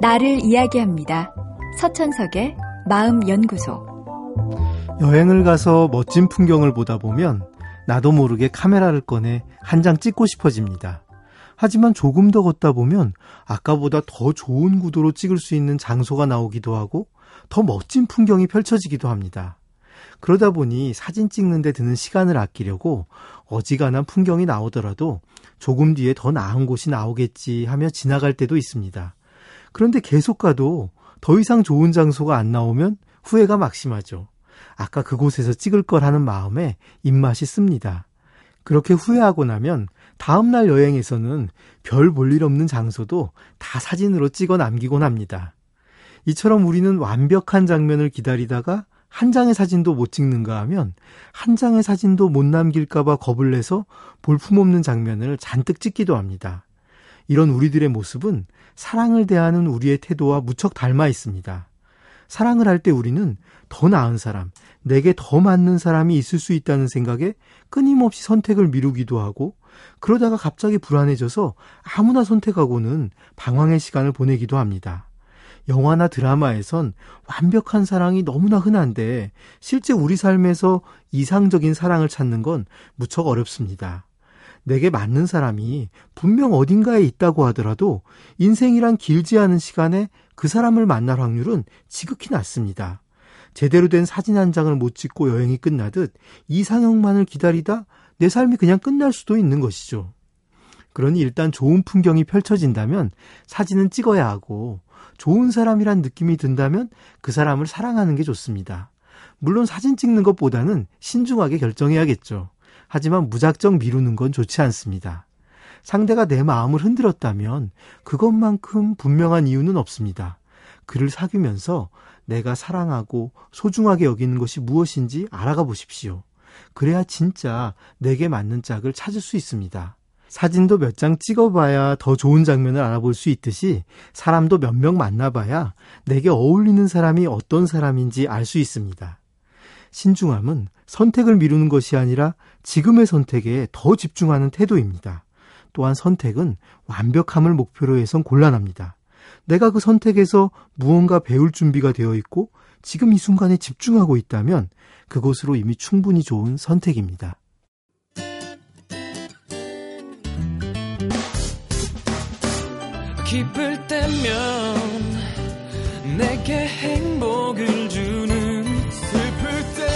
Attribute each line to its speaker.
Speaker 1: 나를 이야기합니다. 서천석의 마음연구소.
Speaker 2: 여행을 가서 멋진 풍경을 보다 보면 나도 모르게 카메라를 꺼내 한 장 찍고 싶어집니다. 하지만 조금 더 걷다 보면 아까보다 더 좋은 구도로 찍을 수 있는 장소가 나오기도 하고 더 멋진 풍경이 펼쳐지기도 합니다. 그러다 보니 사진 찍는데 드는 시간을 아끼려고 어지간한 풍경이 나오더라도 조금 뒤에 더 나은 곳이 나오겠지 하며 지나갈 때도 있습니다. 그런데 계속 가도 더 이상 좋은 장소가 안 나오면 후회가 막심하죠. 아까 그곳에서 찍을 걸 하는 마음에 입맛이 씁니다. 그렇게 후회하고 나면 다음날 여행에서는 별 볼 일 없는 장소도 다 사진으로 찍어 남기곤 합니다. 이처럼 우리는 완벽한 장면을 기다리다가 한 장의 사진도 못 찍는가 하면 한 장의 사진도 못 남길까봐 겁을 내서 볼품없는 장면을 잔뜩 찍기도 합니다. 이런 우리들의 모습은 사랑을 대하는 우리의 태도와 무척 닮아 있습니다. 사랑을 할 때 우리는 더 나은 사람, 내게 더 맞는 사람이 있을 수 있다는 생각에 끊임없이 선택을 미루기도 하고 그러다가 갑자기 불안해져서 아무나 선택하고는 방황의 시간을 보내기도 합니다. 영화나 드라마에선 완벽한 사랑이 너무나 흔한데 실제 우리 삶에서 이상적인 사랑을 찾는 건 무척 어렵습니다. 내게 맞는 사람이 분명 어딘가에 있다고 하더라도 인생이란 길지 않은 시간에 그 사람을 만날 확률은 지극히 낮습니다. 제대로 된 사진 한 장을 못 찍고 여행이 끝나듯 이상형만을 기다리다 내 삶이 그냥 끝날 수도 있는 것이죠. 그러니 일단 좋은 풍경이 펼쳐진다면 사진은 찍어야 하고 좋은 사람이란 느낌이 든다면 그 사람을 사랑하는 게 좋습니다. 물론 사진 찍는 것보다는 신중하게 결정해야겠죠. 하지만 무작정 미루는 건 좋지 않습니다. 상대가 내 마음을 흔들었다면 그것만큼 분명한 이유는 없습니다. 그를 사귀면서 내가 사랑하고 소중하게 여기는 것이 무엇인지 알아가 보십시오. 그래야 진짜 내게 맞는 짝을 찾을 수 있습니다. 사진도 몇 장 찍어봐야 더 좋은 장면을 알아볼 수 있듯이 사람도 몇 명 만나봐야 내게 어울리는 사람이 어떤 사람인지 알 수 있습니다. 신중함은 선택을 미루는 것이 아니라 지금의 선택에 더 집중하는 태도입니다. 또한 선택은 완벽함을 목표로 해선 곤란합니다. 내가 그 선택에서 무언가 배울 준비가 되어 있고 지금 이 순간에 집중하고 있다면 그곳으로 이미 충분히 좋은 선택입니다.
Speaker 3: 기쁠 때면 내게 행복을 주는